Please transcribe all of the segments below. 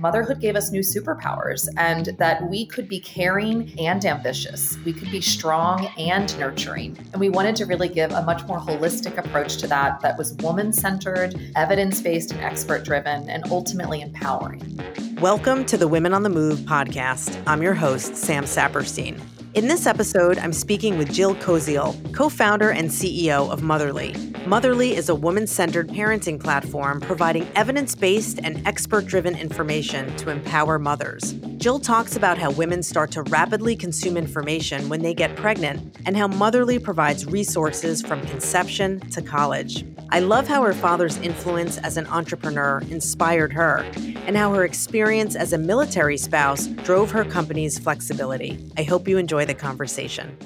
motherhood gave us new superpowers and that we could be caring and ambitious. We could be strong and nurturing. And we wanted to really give a much more holistic approach to that that was woman centered, evidence based, and expert driven, and ultimately empowering. Welcome to the Women on the Move podcast. I'm your host, Sam Saperstein. In this episode, I'm speaking with Jill Koziol, co founder and CEO of Motherly. Motherly is a woman centered parenting platform providing evidence based and expert driven information to empower mothers. Jill talks about how women start to rapidly consume information when they get pregnant and how Motherly provides resources from conception to college. I love how her father's influence as an entrepreneur inspired her and how her experience as a military spouse drove her company's flexibility. I hope you enjoy the conversation.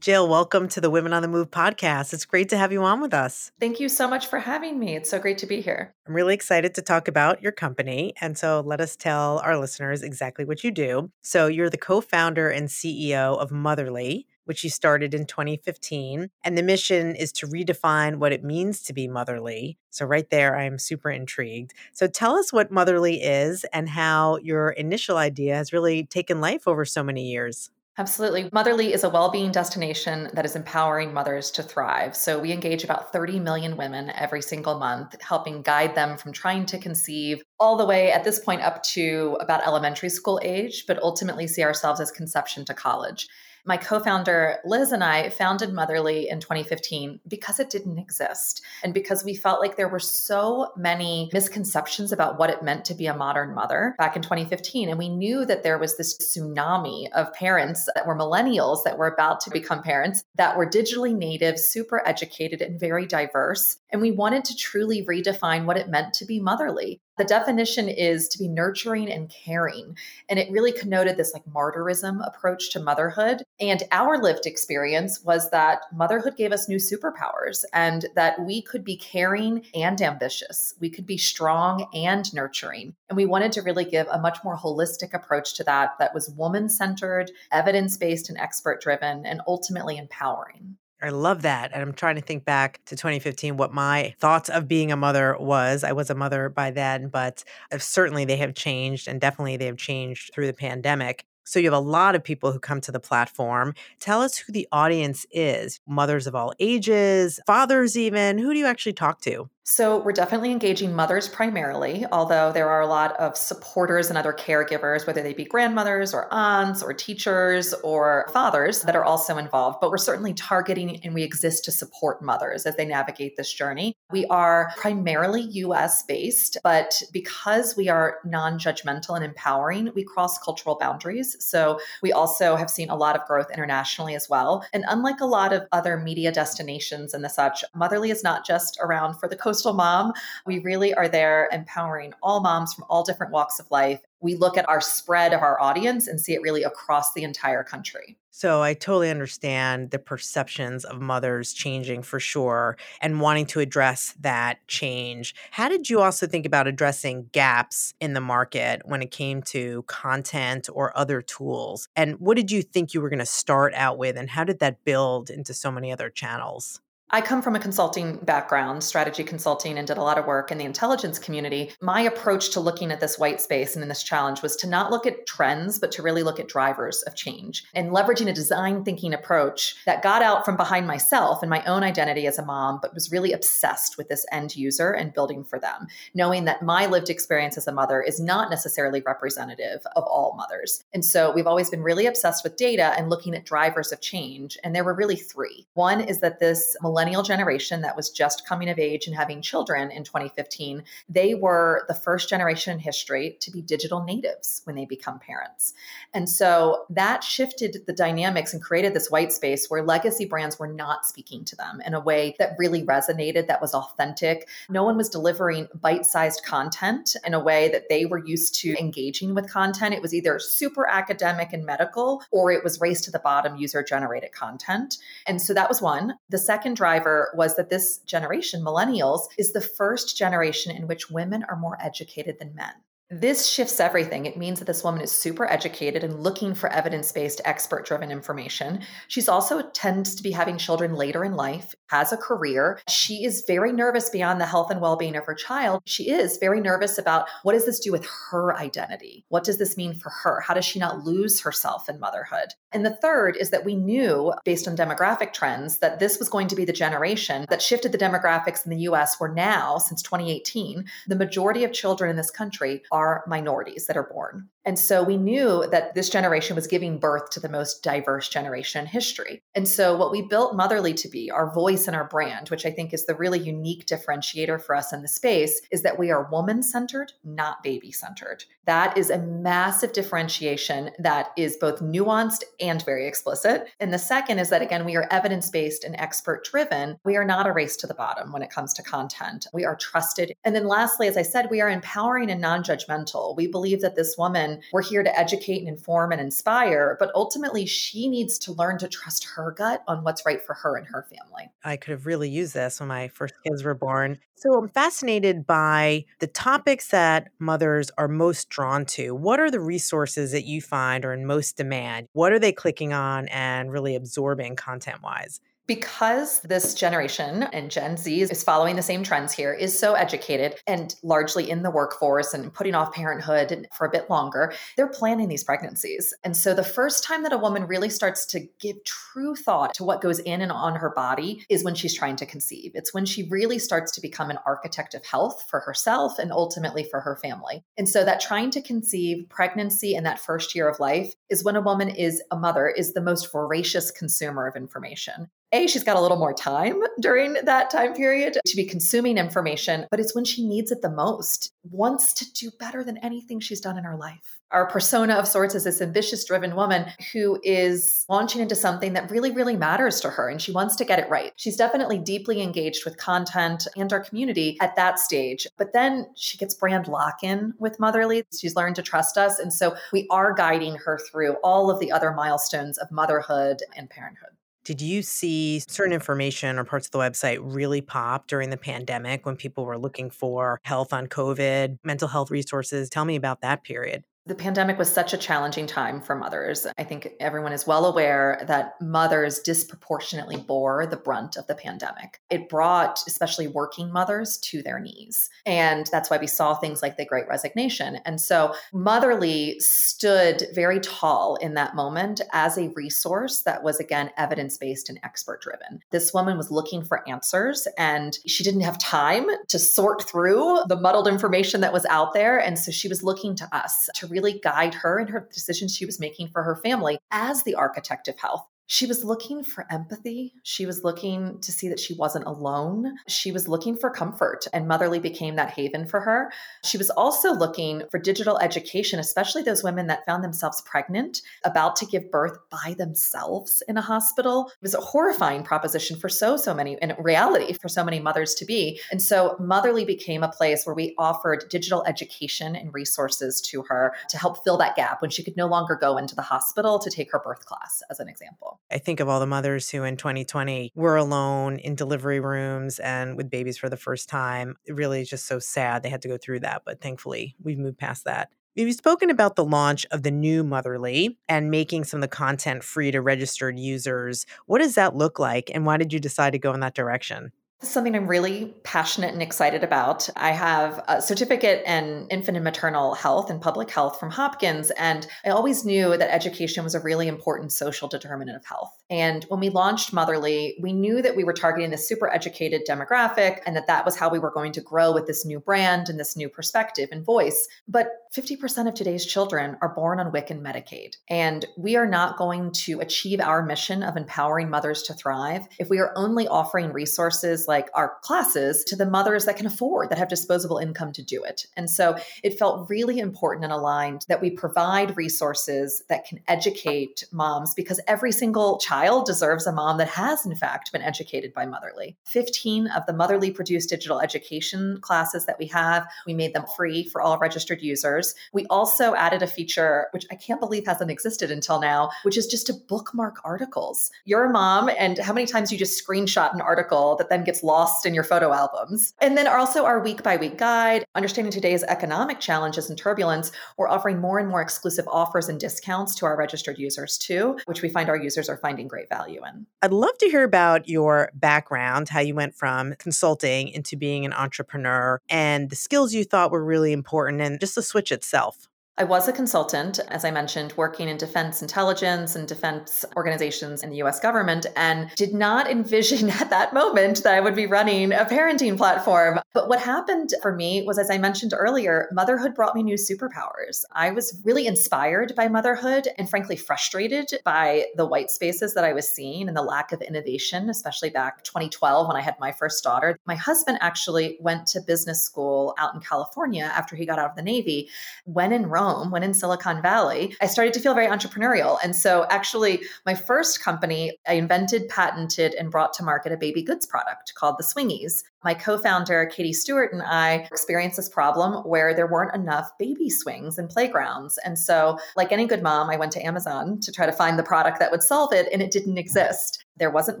Jill, welcome to the Women on the Move podcast. It's great to have you on with us. Thank you so much for having me. It's so great to be here. I'm really excited to talk about your company. And so let us tell our listeners exactly what you do. So, you're the co founder and CEO of Motherly, which you started in 2015. And the mission is to redefine what it means to be motherly. So, right there, I'm super intrigued. So, tell us what Motherly is and how your initial idea has really taken life over so many years. Absolutely. Motherly is a well being destination that is empowering mothers to thrive. So we engage about 30 million women every single month, helping guide them from trying to conceive all the way at this point up to about elementary school age, but ultimately see ourselves as conception to college. My co founder, Liz, and I founded Motherly in 2015 because it didn't exist and because we felt like there were so many misconceptions about what it meant to be a modern mother back in 2015. And we knew that there was this tsunami of parents that were millennials that were about to become parents that were digitally native, super educated, and very diverse. And we wanted to truly redefine what it meant to be motherly. The definition is to be nurturing and caring. And it really connoted this like martyrism approach to motherhood. And our lived experience was that motherhood gave us new superpowers and that we could be caring and ambitious. We could be strong and nurturing. And we wanted to really give a much more holistic approach to that that was woman centered, evidence based, and expert driven, and ultimately empowering. I love that. And I'm trying to think back to 2015, what my thoughts of being a mother was. I was a mother by then, but uh, certainly they have changed and definitely they have changed through the pandemic. So you have a lot of people who come to the platform. Tell us who the audience is mothers of all ages, fathers, even. Who do you actually talk to? So, we're definitely engaging mothers primarily, although there are a lot of supporters and other caregivers, whether they be grandmothers or aunts or teachers or fathers that are also involved. But we're certainly targeting and we exist to support mothers as they navigate this journey. We are primarily US based, but because we are non judgmental and empowering, we cross cultural boundaries. So, we also have seen a lot of growth internationally as well. And unlike a lot of other media destinations and the such, Motherly is not just around for the coast coastal mom. We really are there empowering all moms from all different walks of life. We look at our spread of our audience and see it really across the entire country. So I totally understand the perceptions of mothers changing for sure and wanting to address that change. How did you also think about addressing gaps in the market when it came to content or other tools? And what did you think you were going to start out with and how did that build into so many other channels? I come from a consulting background, strategy consulting, and did a lot of work in the intelligence community. My approach to looking at this white space and in this challenge was to not look at trends, but to really look at drivers of change and leveraging a design thinking approach that got out from behind myself and my own identity as a mom, but was really obsessed with this end user and building for them, knowing that my lived experience as a mother is not necessarily representative of all mothers. And so we've always been really obsessed with data and looking at drivers of change. And there were really three. One is that this millennial millennial generation that was just coming of age and having children in 2015, they were the first generation in history to be digital natives when they become parents. And so that shifted the dynamics and created this white space where legacy brands were not speaking to them in a way that really resonated, that was authentic. No one was delivering bite sized content in a way that they were used to engaging with content. It was either super academic and medical or it was race to the bottom user generated content. And so that was one. The second drive driver was that this generation, millennials, is the first generation in which women are more educated than men. This shifts everything. It means that this woman is super educated and looking for evidence based, expert driven information. She's also tends to be having children later in life, has a career. She is very nervous beyond the health and well being of her child. She is very nervous about what does this do with her identity? What does this mean for her? How does she not lose herself in motherhood? And the third is that we knew, based on demographic trends, that this was going to be the generation that shifted the demographics in the US, where now, since 2018, the majority of children in this country are are minorities that are born. And so we knew that this generation was giving birth to the most diverse generation in history. And so what we built Motherly to be, our voice and our brand, which I think is the really unique differentiator for us in the space, is that we are woman centered, not baby centered. That is a massive differentiation that is both nuanced and very explicit. And the second is that, again, we are evidence based and expert driven. We are not a race to the bottom when it comes to content. We are trusted. And then lastly, as I said, we are empowering and non judgmental. We believe that this woman we're here to educate and inform and inspire, but ultimately she needs to learn to trust her gut on what's right for her and her family. I could have really used this when my first kids were born. So I'm fascinated by the topics that mothers are most drawn to. What are the resources that you find are in most demand? What are they clicking on and really absorbing content wise? Because this generation and Gen Z is following the same trends here, is so educated and largely in the workforce and putting off parenthood for a bit longer, they're planning these pregnancies. And so the first time that a woman really starts to give true thought to what goes in and on her body is when she's trying to conceive. It's when she really starts to become an architect of health for herself and ultimately for her family. And so that trying to conceive, pregnancy, and that first year of life is when a woman is a mother, is the most voracious consumer of information. A, she's got a little more time during that time period to be consuming information, but it's when she needs it the most, wants to do better than anything she's done in her life. Our persona of sorts is this ambitious, driven woman who is launching into something that really, really matters to her and she wants to get it right. She's definitely deeply engaged with content and our community at that stage. But then she gets brand lock in with Motherly. She's learned to trust us. And so we are guiding her through all of the other milestones of motherhood and parenthood. Did you see certain information or parts of the website really pop during the pandemic when people were looking for health on COVID, mental health resources? Tell me about that period. The pandemic was such a challenging time for mothers. I think everyone is well aware that mothers disproportionately bore the brunt of the pandemic. It brought especially working mothers to their knees. And that's why we saw things like the great resignation. And so Motherly stood very tall in that moment as a resource that was, again, evidence based and expert driven. This woman was looking for answers and she didn't have time to sort through the muddled information that was out there. And so she was looking to us to really guide her in her decisions she was making for her family as the architect of health. She was looking for empathy. She was looking to see that she wasn't alone. She was looking for comfort, and Motherly became that haven for her. She was also looking for digital education, especially those women that found themselves pregnant, about to give birth by themselves in a hospital. It was a horrifying proposition for so, so many, and reality for so many mothers to be. And so Motherly became a place where we offered digital education and resources to her to help fill that gap when she could no longer go into the hospital to take her birth class, as an example. I think of all the mothers who in 2020 were alone in delivery rooms and with babies for the first time. It really is just so sad they had to go through that, but thankfully we've moved past that. We've spoken about the launch of the new Motherly and making some of the content free to registered users. What does that look like, and why did you decide to go in that direction? Something I'm really passionate and excited about. I have a certificate in infant and maternal health and public health from Hopkins, and I always knew that education was a really important social determinant of health. And when we launched Motherly, we knew that we were targeting this super educated demographic and that that was how we were going to grow with this new brand and this new perspective and voice. But 50% of today's children are born on WIC and Medicaid. And we are not going to achieve our mission of empowering mothers to thrive if we are only offering resources like our classes to the mothers that can afford, that have disposable income to do it. And so it felt really important and aligned that we provide resources that can educate moms because every single child deserves a mom that has, in fact, been educated by Motherly. 15 of the Motherly produced digital education classes that we have, we made them free for all registered users We also added a feature, which I can't believe hasn't existed until now, which is just to bookmark articles. You're a mom, and how many times you just screenshot an article that then gets lost in your photo albums? And then also our week by week guide, understanding today's economic challenges and turbulence, we're offering more and more exclusive offers and discounts to our registered users too, which we find our users are finding great value in. I'd love to hear about your background, how you went from consulting into being an entrepreneur, and the skills you thought were really important, and just the switch itself. I was a consultant, as I mentioned, working in defense intelligence and defense organizations in the US government, and did not envision at that moment that I would be running a parenting platform. But what happened for me was, as I mentioned earlier, motherhood brought me new superpowers. I was really inspired by motherhood and frankly frustrated by the white spaces that I was seeing and the lack of innovation, especially back 2012 when I had my first daughter. My husband actually went to business school out in California after he got out of the Navy. When in Rome, when in Silicon Valley, I started to feel very entrepreneurial. And so, actually, my first company, I invented, patented, and brought to market a baby goods product called the Swingies. My co founder, Katie Stewart, and I experienced this problem where there weren't enough baby swings and playgrounds. And so, like any good mom, I went to Amazon to try to find the product that would solve it, and it didn't exist. There wasn't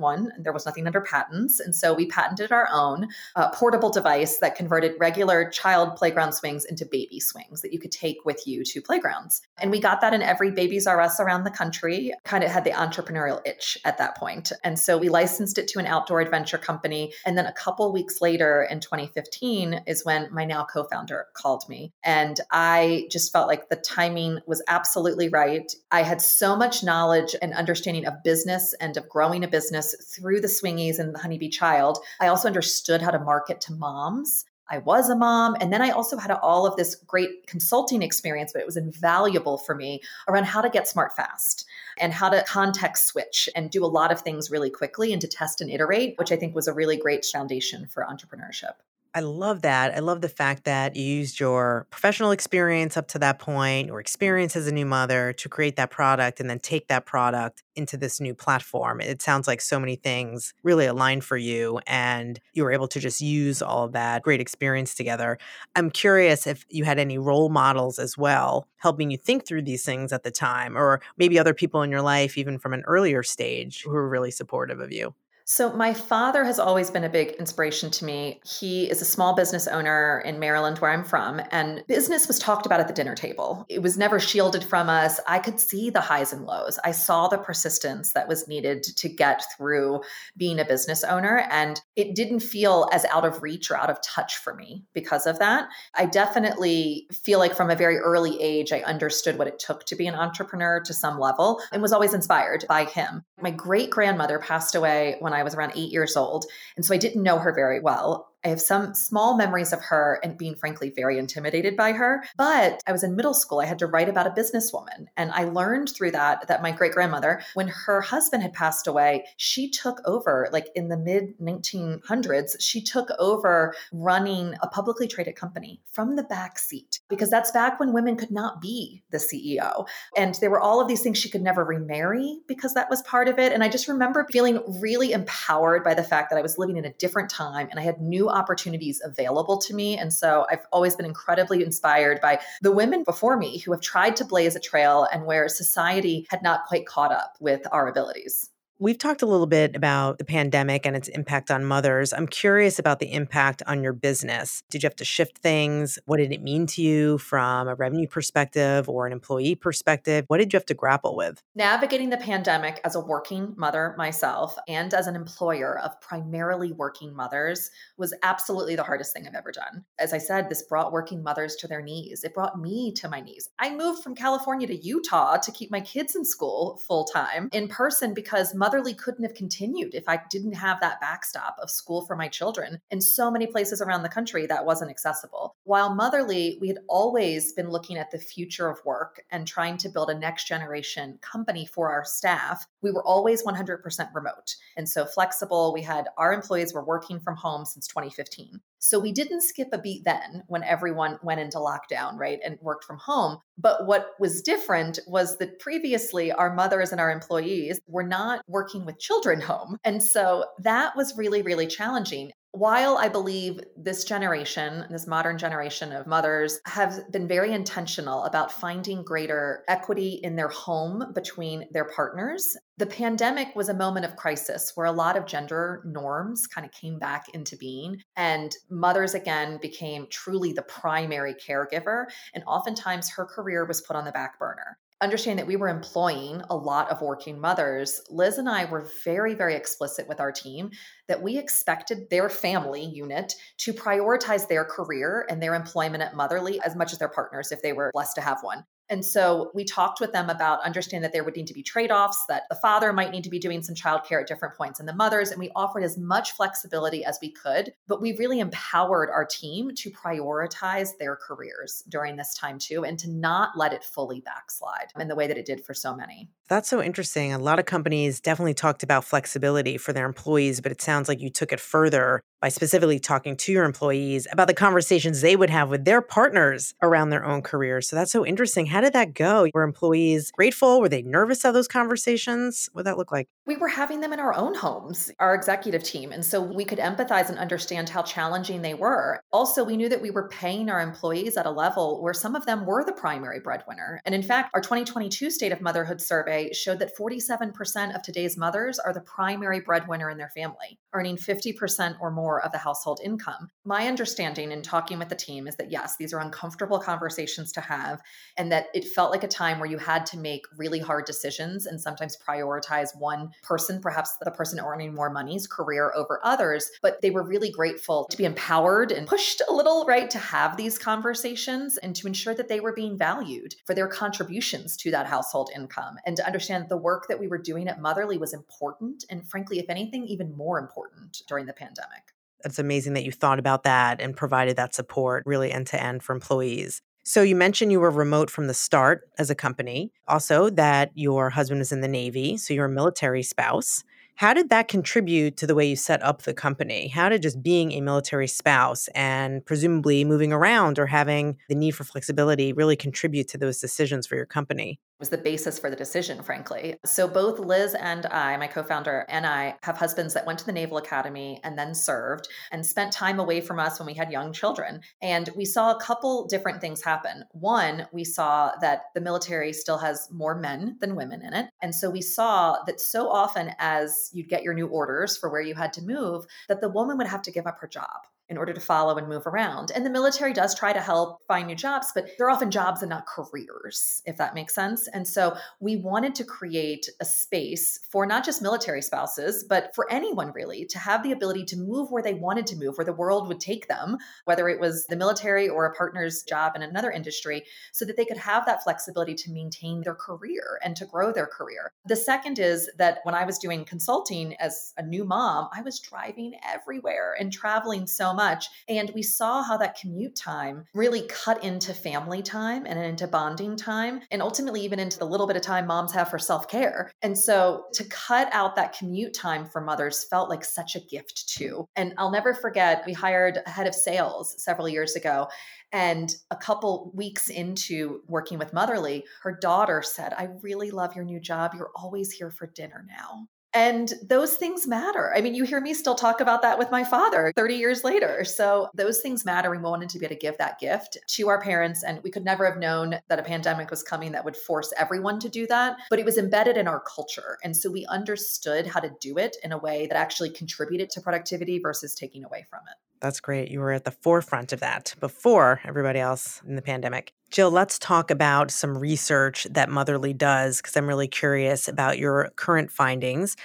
one, and there was nothing under patents. And so we patented our own uh, portable device that converted regular child playground swings into baby swings that you could take with you to playgrounds. And we got that in every Babies R Us around the country, kind of had the entrepreneurial itch at that point. And so we licensed it to an outdoor adventure company. And then a couple weeks later in 2015 is when my now co founder called me. And I just felt like the timing was absolutely right. I had so much knowledge and understanding of business and of growing a business through the Swingies and the Honeybee Child. I also understood how to market to moms. I was a mom. And then I also had all of this great consulting experience, but it was invaluable for me around how to get smart fast and how to context switch and do a lot of things really quickly and to test and iterate, which I think was a really great foundation for entrepreneurship. I love that. I love the fact that you used your professional experience up to that point or experience as a new mother to create that product and then take that product into this new platform. It sounds like so many things really aligned for you and you were able to just use all of that great experience together. I'm curious if you had any role models as well helping you think through these things at the time or maybe other people in your life even from an earlier stage who were really supportive of you. So, my father has always been a big inspiration to me. He is a small business owner in Maryland, where I'm from, and business was talked about at the dinner table. It was never shielded from us. I could see the highs and lows. I saw the persistence that was needed to get through being a business owner, and it didn't feel as out of reach or out of touch for me because of that. I definitely feel like from a very early age, I understood what it took to be an entrepreneur to some level and was always inspired by him. My great grandmother passed away when I I was around eight years old. And so I didn't know her very well. I have some small memories of her and being frankly very intimidated by her. But I was in middle school. I had to write about a businesswoman. And I learned through that that my great grandmother, when her husband had passed away, she took over, like in the mid 1900s, she took over running a publicly traded company from the back seat because that's back when women could not be the CEO. And there were all of these things she could never remarry because that was part of it. And I just remember feeling really empowered by the fact that I was living in a different time and I had new opportunities available to me. And so I've always been incredibly inspired by the women before me who have tried to blaze a trail and where society had not quite caught up with our abilities. We've talked a little bit about the pandemic and its impact on mothers. I'm curious about the impact on your business. Did you have to shift things? What did it mean to you from a revenue perspective or an employee perspective? What did you have to grapple with? Navigating the pandemic as a working mother myself and as an employer of primarily working mothers was absolutely the hardest thing I've ever done. As I said, this brought working mothers to their knees. It brought me to my knees. I moved from California to Utah to keep my kids in school full time in person because mothers Motherly couldn't have continued if I didn't have that backstop of school for my children. In so many places around the country, that wasn't accessible. While Motherly, we had always been looking at the future of work and trying to build a next generation company for our staff, we were always 100% remote. And so flexible. We had our employees were working from home since 2015. So we didn't skip a beat then when everyone went into lockdown, right, and worked from home. But what was different was that previously our mothers and our employees were not working with children home. And so that was really, really challenging. While I believe this generation, this modern generation of mothers, have been very intentional about finding greater equity in their home between their partners, the pandemic was a moment of crisis where a lot of gender norms kind of came back into being. And mothers again became truly the primary caregiver. And oftentimes her career was put on the back burner understanding that we were employing a lot of working mothers, Liz and I were very, very explicit with our team that we expected their family unit to prioritize their career and their employment at Motherly as much as their partners if they were blessed to have one. And so we talked with them about understanding that there would need to be trade offs, that the father might need to be doing some childcare at different points and the mothers. And we offered as much flexibility as we could, but we really empowered our team to prioritize their careers during this time too, and to not let it fully backslide in the way that it did for so many. That's so interesting. A lot of companies definitely talked about flexibility for their employees, but it sounds like you took it further by specifically talking to your employees about the conversations they would have with their partners around their own careers. So that's so interesting. How did that go? Were employees grateful? Were they nervous of those conversations? What that look like? We were having them in our own homes, our executive team. And so we could empathize and understand how challenging they were. Also, we knew that we were paying our employees at a level where some of them were the primary breadwinner. And in fact, our 2022 State of Motherhood survey showed that 47% of today's mothers are the primary breadwinner in their family, earning 50% or more more of the household income. My understanding in talking with the team is that yes, these are uncomfortable conversations to have, and that it felt like a time where you had to make really hard decisions and sometimes prioritize one person, perhaps the person earning more money's career over others. But they were really grateful to be empowered and pushed a little, right, to have these conversations and to ensure that they were being valued for their contributions to that household income and to understand the work that we were doing at Motherly was important and, frankly, if anything, even more important during the pandemic. It's amazing that you thought about that and provided that support really end to end for employees. So you mentioned you were remote from the start as a company. Also, that your husband is in the Navy, so you're a military spouse. How did that contribute to the way you set up the company? How did just being a military spouse and presumably moving around or having the need for flexibility really contribute to those decisions for your company? Was the basis for the decision, frankly. So both Liz and I, my co-founder, and I have husbands that went to the Naval Academy and then served and spent time away from us when we had young children. And we saw a couple different things happen. One, we saw that the military still has more men than women in it. And so we saw that so often as you'd get your new orders for where you had to move, that the woman would have to give up her job in order to follow and move around. And the military does try to help find new jobs, but they're often jobs and not careers, if that makes sense. And so we wanted to create a space for not just military spouses, but for anyone really to have the ability to move where they wanted to move, where the world would take them, whether it was the military or a partner's job in another industry, so that they could have that flexibility to maintain their career and to grow their career. The second is that when I was doing consulting as a new mom, I was driving everywhere and traveling so much much. And we saw how that commute time really cut into family time and into bonding time, and ultimately even into the little bit of time moms have for self care. And so to cut out that commute time for mothers felt like such a gift too. And I'll never forget, we hired a head of sales several years ago. And a couple weeks into working with Motherly, her daughter said, I really love your new job. You're always here for dinner now. And those things matter. I mean, you hear me still talk about that with my father 30 years later. So those things matter. We wanted to be able to give that gift to our parents. And we could never have known that a pandemic was coming that would force everyone to do that. But it was embedded in our culture. And so we understood how to do it in a way that actually contributed to productivity versus taking away from it. That's great. You were at the forefront of that before everybody else in the pandemic. Jill, let's talk about some research that Motherly does because I'm really curious about your current findings.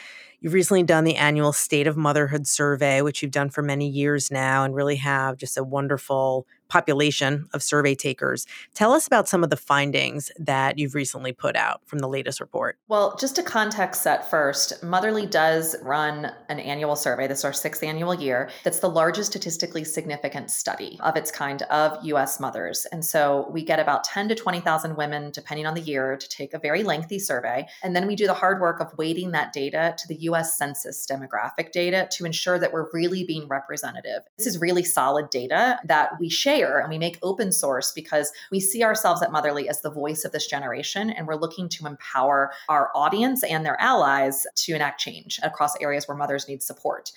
You've recently done the annual State of Motherhood survey, which you've done for many years now, and really have just a wonderful population of survey takers. Tell us about some of the findings that you've recently put out from the latest report. Well, just a context set first, Motherly does run an annual survey. This is our sixth annual year. That's the largest statistically significant study of its kind of US mothers. And so we get about 10 to 20,000 women, depending on the year, to take a very lengthy survey. And then we do the hard work of weighting that data to the US Census demographic data to ensure that we're really being representative. This is really solid data that we share share and we make open source because we see ourselves at Motherly as the voice of this generation and we're looking to empower our audience and their allies to enact change across areas where mothers need support.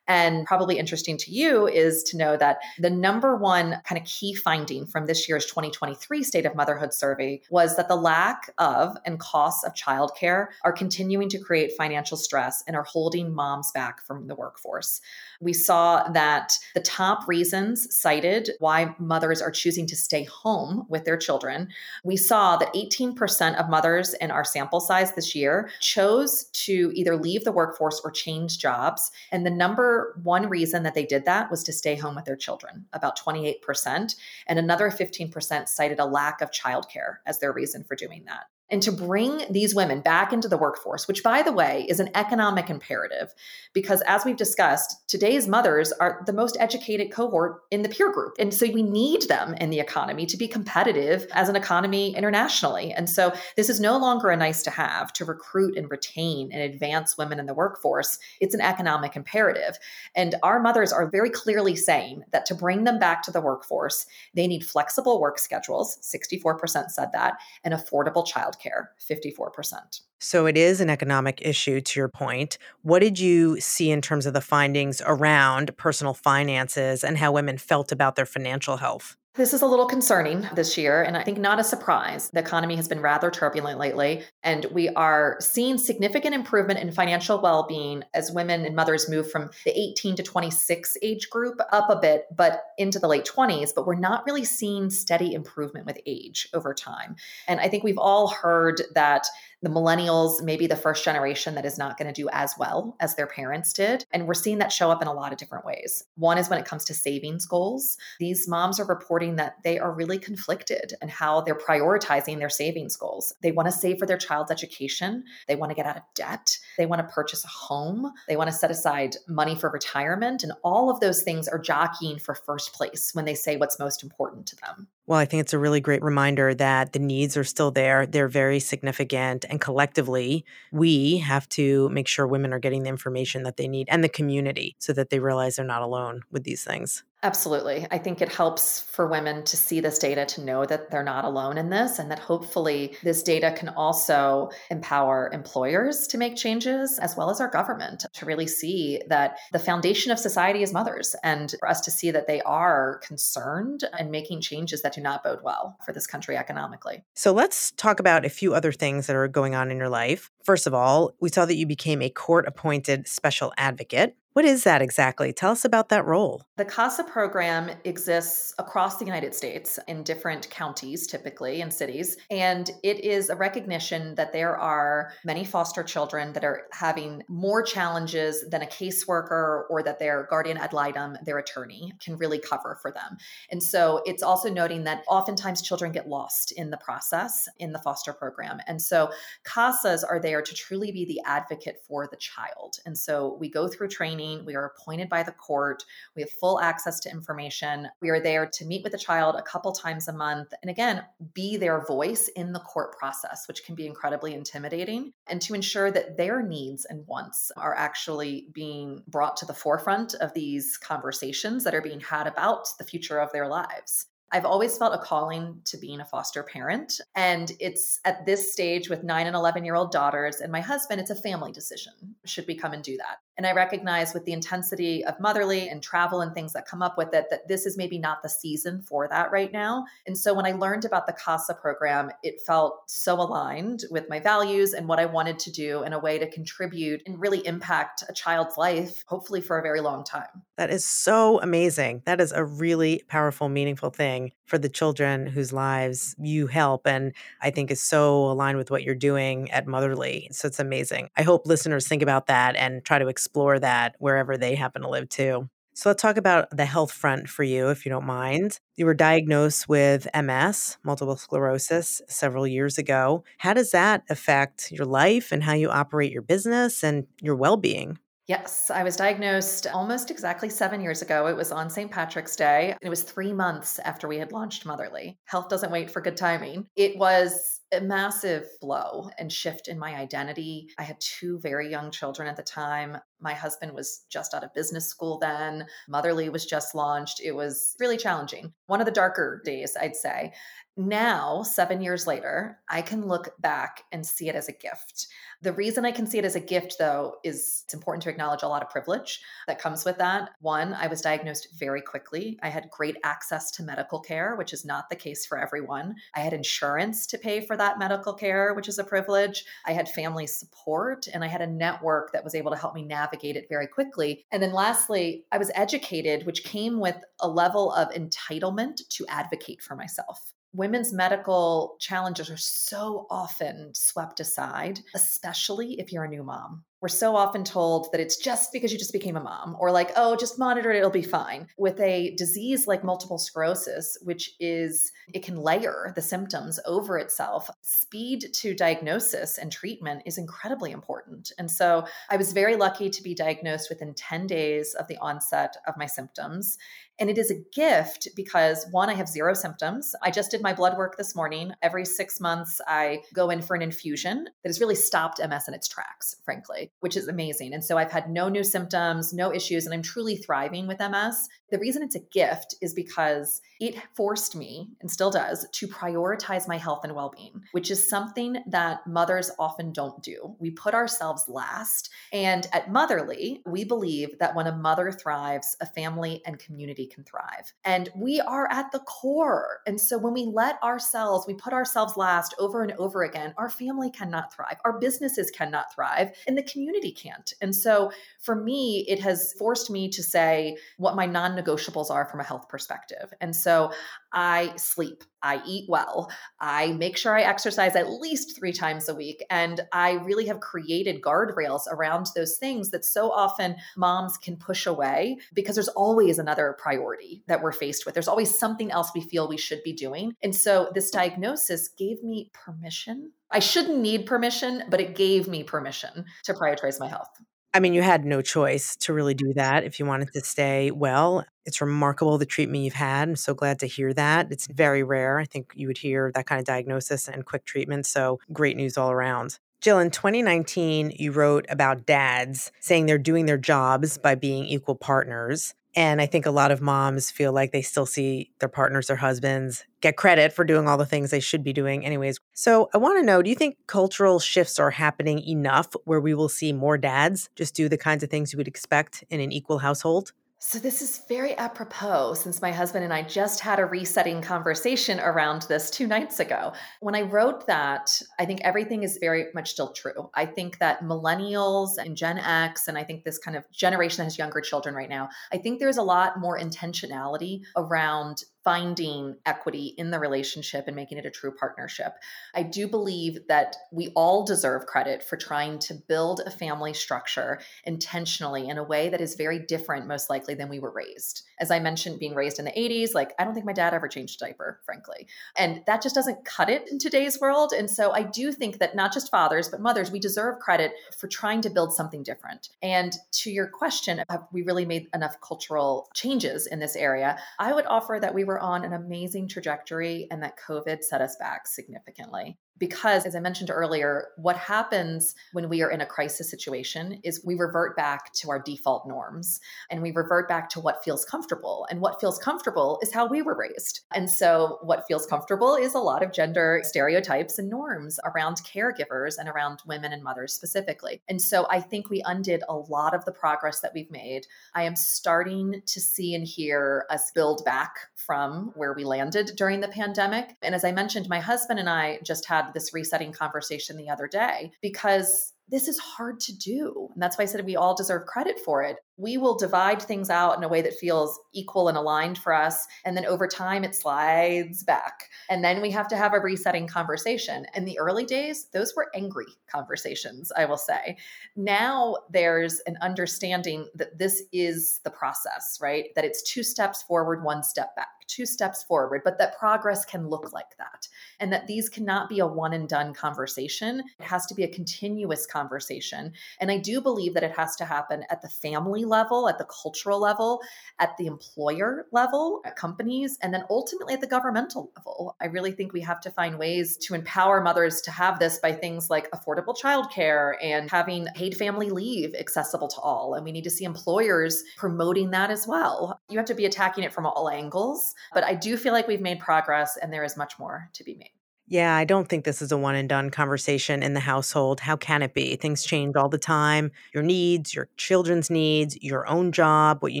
And probably interesting to you is to know that the number one kind of key finding from this year's 2023 State of Motherhood survey was that the lack of and costs of childcare are continuing to create financial stress and are holding moms back from the workforce. We saw that the top reasons cited why mothers are choosing to stay home with their children, we saw that 18% of mothers in our sample size this year chose to either leave the workforce or change jobs. And the number one reason that they did that was to stay home with their children, about 28%. And another 15% cited a lack of childcare as their reason for doing that and to bring these women back into the workforce, which, by the way, is an economic imperative. Because as we've discussed, today's mothers are the most educated cohort in the peer group. And so we need them in the economy to be competitive as an economy internationally. And so this is no longer a nice to have to recruit and retain and advance women in the workforce. It's an economic imperative. And our mothers are very clearly saying that to bring them back to the workforce, they need flexible work schedules. 64% said that, and affordable child childcare, 54%. So it is an economic issue to your point. What did you see in terms of the findings around personal finances and how women felt about their financial health? This is a little concerning this year, and I think not a surprise. The economy has been rather turbulent lately, and we are seeing significant improvement in financial well being as women and mothers move from the 18 to 26 age group up a bit, but into the late 20s. But we're not really seeing steady improvement with age over time. And I think we've all heard that the millennials may be the first generation that is not going to do as well as their parents did. And we're seeing that show up in a lot of different ways. One is when it comes to savings goals. These moms are reporting that they are really conflicted and how they're prioritizing their savings goals. They want to save for their child's education, they want to get out of debt, they want to purchase a home, they want to set aside money for retirement. And all of those things are jockeying for first place when they say what's most important to them. Well, I think it's a really great reminder that the needs are still there. They're very significant. And collectively, we have to make sure women are getting the information that they need and the community so that they realize they're not alone with these things. Absolutely. I think it helps for women to see this data to know that they're not alone in this and that hopefully this data can also empower employers to make changes as well as our government to really see that the foundation of society is mothers and for us to see that they are concerned and making changes that do not bode well for this country economically. So let's talk about a few other things that are going on in your life. First of all, we saw that you became a court appointed special advocate. What is that exactly? Tell us about that role. The CASA program exists across the United States in different counties, typically, and cities. And it is a recognition that there are many foster children that are having more challenges than a caseworker or that their guardian ad litem, their attorney, can really cover for them. And so it's also noting that oftentimes children get lost in the process in the foster program. And so CASAs are there to truly be the advocate for the child. And so we go through training we are appointed by the court. We have full access to information. We are there to meet with the child a couple times a month. And again, be their voice in the court process, which can be incredibly intimidating, and to ensure that their needs and wants are actually being brought to the forefront of these conversations that are being had about the future of their lives. I've always felt a calling to being a foster parent. And it's at this stage with nine and 11 year old daughters and my husband, it's a family decision. Should we come and do that? And I recognize with the intensity of motherly and travel and things that come up with it, that this is maybe not the season for that right now. And so when I learned about the CASA program, it felt so aligned with my values and what I wanted to do in a way to contribute and really impact a child's life, hopefully for a very long time. That is so amazing. That is a really powerful, meaningful thing for the children whose lives you help. And I think is so aligned with what you're doing at Motherly. So it's amazing. I hope listeners think about that and try to explore that wherever they happen to live too. So let's talk about the health front for you, if you don't mind. You were diagnosed with MS, multiple sclerosis, several years ago. How does that affect your life and how you operate your business and your well being? Yes, I was diagnosed almost exactly seven years ago. It was on St. Patrick's Day. It was three months after we had launched Motherly. Health doesn't wait for good timing. It was a massive blow and shift in my identity. I had two very young children at the time. My husband was just out of business school then. Motherly was just launched. It was really challenging. One of the darker days, I'd say. Now, seven years later, I can look back and see it as a gift. The reason I can see it as a gift, though, is it's important to acknowledge a lot of privilege that comes with that. One, I was diagnosed very quickly. I had great access to medical care, which is not the case for everyone. I had insurance to pay for that medical care, which is a privilege. I had family support, and I had a network that was able to help me navigate it very quickly. And then lastly, I was educated, which came with a level of entitlement to advocate for myself women's medical challenges are so often swept aside, especially if you're a new mom. We're so often told that it's just because you just became a mom, or like, oh, just monitor it, it'll be fine. With a disease like multiple sclerosis, which is, it can layer the symptoms over itself, speed to diagnosis and treatment is incredibly important. And so I was very lucky to be diagnosed within 10 days of the onset of my symptoms. And it is a gift because one, I have zero symptoms. I just did my blood work this morning. Every six months, I go in for an infusion that has really stopped MS in its tracks, frankly, which is amazing. And so I've had no new symptoms, no issues, and I'm truly thriving with MS. The reason it's a gift is because it forced me, and still does, to prioritize my health and well being, which is something that mothers often don't do. We put ourselves last. And at Motherly, we believe that when a mother thrives, a family and community can thrive. And we are at the core. And so when we let ourselves, we put ourselves last over and over again, our family cannot thrive, our businesses cannot thrive, and the community can't. And so for me, it has forced me to say what my non negotiables are from a health perspective. And so I sleep, I eat well, I make sure I exercise at least three times a week. And I really have created guardrails around those things that so often moms can push away because there's always another priority that we're faced with. There's always something else we feel we should be doing. And so this diagnosis gave me permission. I shouldn't need permission, but it gave me permission to prioritize my health. I mean, you had no choice to really do that if you wanted to stay well. It's remarkable the treatment you've had. I'm so glad to hear that. It's very rare. I think you would hear that kind of diagnosis and quick treatment. So great news all around. Jill, in 2019, you wrote about dads saying they're doing their jobs by being equal partners. And I think a lot of moms feel like they still see their partners, their husbands, get credit for doing all the things they should be doing, anyways. So I want to know do you think cultural shifts are happening enough where we will see more dads just do the kinds of things you would expect in an equal household? So, this is very apropos since my husband and I just had a resetting conversation around this two nights ago. When I wrote that, I think everything is very much still true. I think that millennials and Gen X, and I think this kind of generation that has younger children right now, I think there's a lot more intentionality around finding equity in the relationship and making it a true partnership. I do believe that we all deserve credit for trying to build a family structure intentionally in a way that is very different, most likely, than we were raised. As I mentioned, being raised in the 80s, like I don't think my dad ever changed a diaper, frankly. And that just doesn't cut it in today's world. And so I do think that not just fathers, but mothers, we deserve credit for trying to build something different. And to your question, have we really made enough cultural changes in this area? I would offer that we were were on an amazing trajectory and that COVID set us back significantly because as i mentioned earlier what happens when we are in a crisis situation is we revert back to our default norms and we revert back to what feels comfortable. And what feels comfortable is how we were raised. And so what feels comfortable is a lot of gender stereotypes and norms around caregivers and around women and mothers specifically. And so i think we undid a lot of the progress that we've made. I am starting to see and hear us build back from where we landed during the pandemic. And as i mentioned my husband and i just had had this resetting conversation the other day because this is hard to do. And that's why I said we all deserve credit for it we will divide things out in a way that feels equal and aligned for us. And then over time, it slides back. And then we have to have a resetting conversation. In the early days, those were angry conversations, I will say. Now there's an understanding that this is the process, right? That it's two steps forward, one step back, two steps forward, but that progress can look like that. And that these cannot be a one and done conversation. It has to be a continuous conversation. And I do believe that it has to happen at the family level, at the cultural level, at the employer level, at companies, and then ultimately at the governmental level. I really think we have to find ways to empower mothers to have this by things like affordable childcare and having paid family leave accessible to all. And we need to see employers promoting that as well. You have to be attacking it from all angles, but I do feel like we've made progress and there is much more to be made. Yeah, I don't think this is a one and done conversation in the household. How can it be? Things change all the time. Your needs, your children's needs, your own job, what you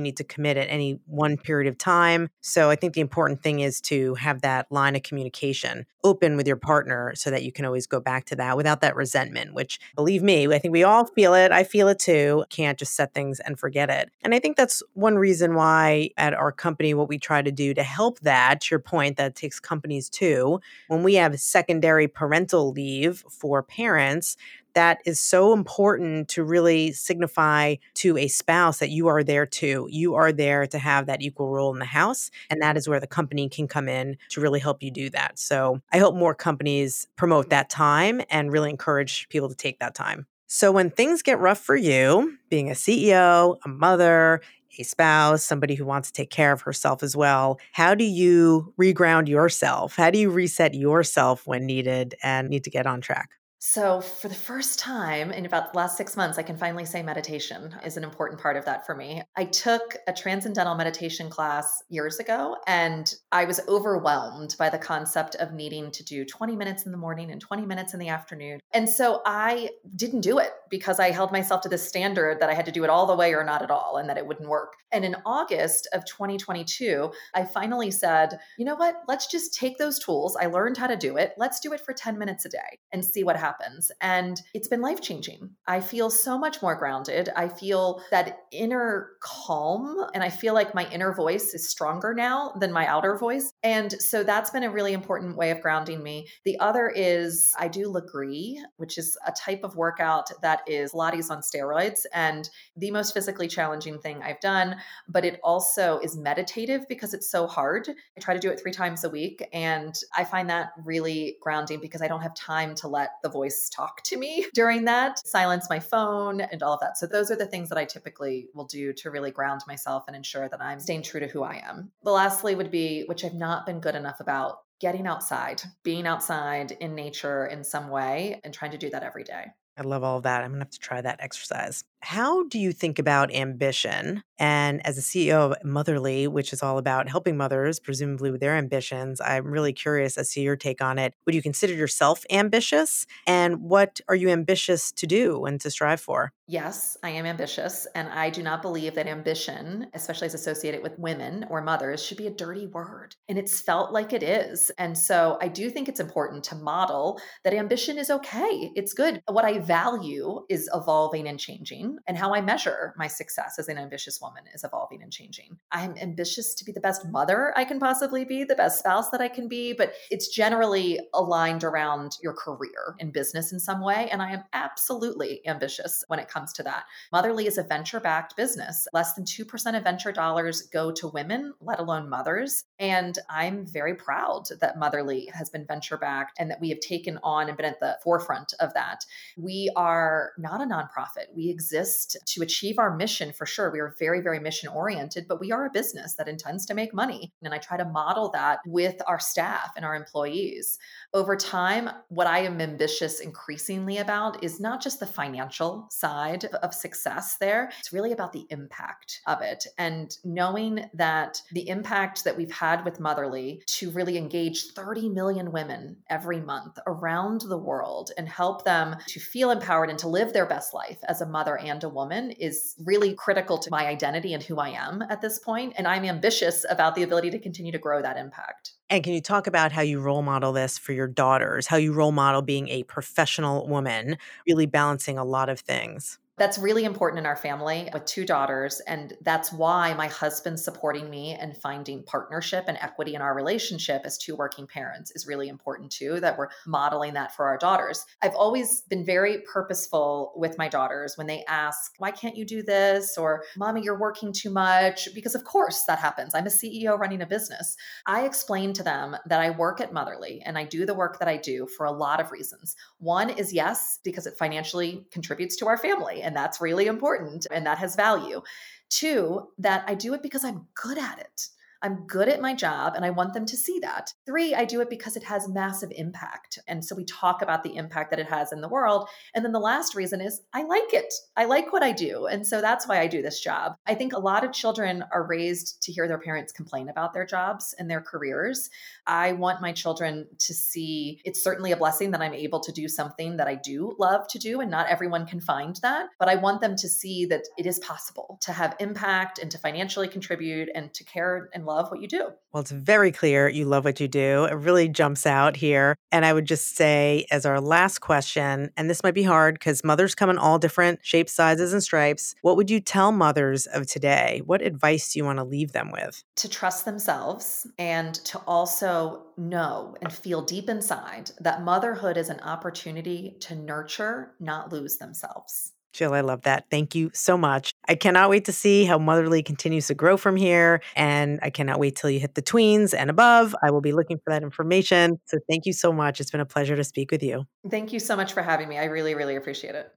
need to commit at any one period of time. So I think the important thing is to have that line of communication open with your partner so that you can always go back to that without that resentment, which believe me, I think we all feel it. I feel it too. Can't just set things and forget it. And I think that's one reason why at our company, what we try to do to help that, to your point, that takes companies too, when we have secondary parental leave for parents, that is so important to really signify to a spouse that you are there too. You are there to have that equal role in the house. And that is where the company can come in to really help you do that. So I hope more companies promote that time and really encourage people to take that time. So when things get rough for you, being a CEO, a mother, a spouse, somebody who wants to take care of herself as well. How do you reground yourself? How do you reset yourself when needed and need to get on track? So, for the first time in about the last six months, I can finally say meditation is an important part of that for me. I took a transcendental meditation class years ago, and I was overwhelmed by the concept of needing to do 20 minutes in the morning and 20 minutes in the afternoon. And so I didn't do it because I held myself to this standard that I had to do it all the way or not at all, and that it wouldn't work. And in August of 2022, I finally said, you know what? Let's just take those tools. I learned how to do it. Let's do it for 10 minutes a day and see what happens happens. And it's been life changing. I feel so much more grounded. I feel that inner calm, and I feel like my inner voice is stronger now than my outer voice. And so that's been a really important way of grounding me. The other is I do Lagree, which is a type of workout that is Pilates on steroids and the most physically challenging thing I've done, but it also is meditative because it's so hard. I try to do it three times a week, and I find that really grounding because I don't have time to let the voice talk to me during that, silence my phone and all of that. So those are the things that I typically will do to really ground myself and ensure that I'm staying true to who I am. The lastly would be, which I've not been good enough about, getting outside, being outside in nature in some way and trying to do that every day. I love all of that. I'm going to have to try that exercise. How do you think about ambition? And as a CEO of Motherly, which is all about helping mothers, presumably with their ambitions, I'm really curious as to your take on it. Would you consider yourself ambitious? And what are you ambitious to do and to strive for? Yes, I am ambitious. And I do not believe that ambition, especially as associated with women or mothers, should be a dirty word. And it's felt like it is. And so I do think it's important to model that ambition is okay. It's good. What I value is evolving and changing and how I measure my success as an ambitious woman is evolving and changing. I'm ambitious to be the best mother I can possibly be, the best spouse that I can be, but it's generally aligned around your career in business in some way. And I am absolutely ambitious when it comes to that. Motherly is a venture backed business. Less than 2% of venture dollars go to women, let alone mothers. And I'm very proud that Motherly has been venture backed and that we have taken on and been at the forefront of that. We are not a nonprofit. We exist to achieve our mission for sure. We are very, very mission oriented, but we are a business that intends to make money. And I try to model that with our staff and our employees. Over time, what I am ambitious increasingly about is not just the financial side of success there, it's really about the impact of it. And knowing that the impact that we've had with Motherly to really engage 30 million women every month around the world and help them to feel empowered and to live their best life as a mother and a woman is really critical to my identity and who I am at this point. And I'm ambitious about the ability to continue to grow that impact. And can you talk about how you role model this for your daughters, how you role model being a professional woman, really balancing a lot of things? That's really important in our family with two daughters. And that's why my husband supporting me and finding partnership and equity in our relationship as two working parents is really important too, that we're modeling that for our daughters. I've always been very purposeful with my daughters when they ask, why can't you do this? Or, mommy, you're working too much. Because of course that happens. I'm a CEO running a business. I explain to them that I work at Motherly and I do the work that I do for a lot of reasons. One is yes, because it financially contributes to our family and that's really important and that has value. Two, that I do it because I'm good at it. I'm good at my job and I want them to see that. Three, I do it because it has massive impact. And so we talk about the impact that it has in the world. And then the last reason is I like it. I like what I do. And so that's why I do this job. I think a lot of children are raised to hear their parents complain about their jobs and their careers. I want my children to see it's certainly a blessing that I'm able to do something that I do love to do. And not everyone can find that. But I want them to see that it is possible to have impact and to financially contribute and to care and love what you do. Well, it's very clear you love what you do. It really jumps out here. And I would just say, as our last question, and this might be hard because mothers come in all different shapes, sizes, and stripes. What would you tell mothers of today? What advice do you want to leave them with? To trust themselves and to also know and feel deep inside that motherhood is an opportunity to nurture, not lose themselves. Jill, I love that. Thank you so much. I cannot wait to see how Motherly continues to grow from here. And I cannot wait till you hit the tweens and above. I will be looking for that information. So thank you so much. It's been a pleasure to speak with you. Thank you so much for having me. I really, really appreciate it.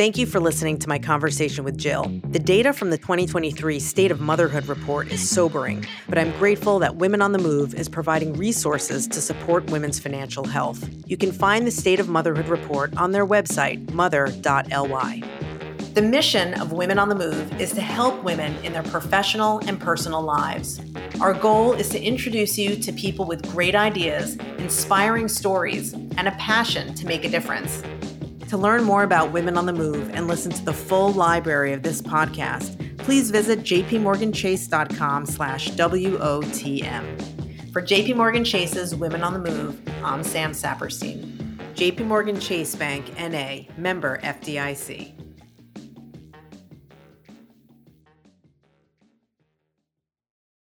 Thank you for listening to my conversation with Jill. The data from the 2023 State of Motherhood report is sobering, but I'm grateful that Women on the Move is providing resources to support women's financial health. You can find the State of Motherhood report on their website, mother.ly. The mission of Women on the Move is to help women in their professional and personal lives. Our goal is to introduce you to people with great ideas, inspiring stories, and a passion to make a difference. To learn more about Women on the Move and listen to the full library of this podcast, please visit jpmorganchase.com slash WOTM. For JPMorgan Chase's Women on the Move, I'm Sam Saperstein. JPMorgan Chase Bank, N.A., member FDIC.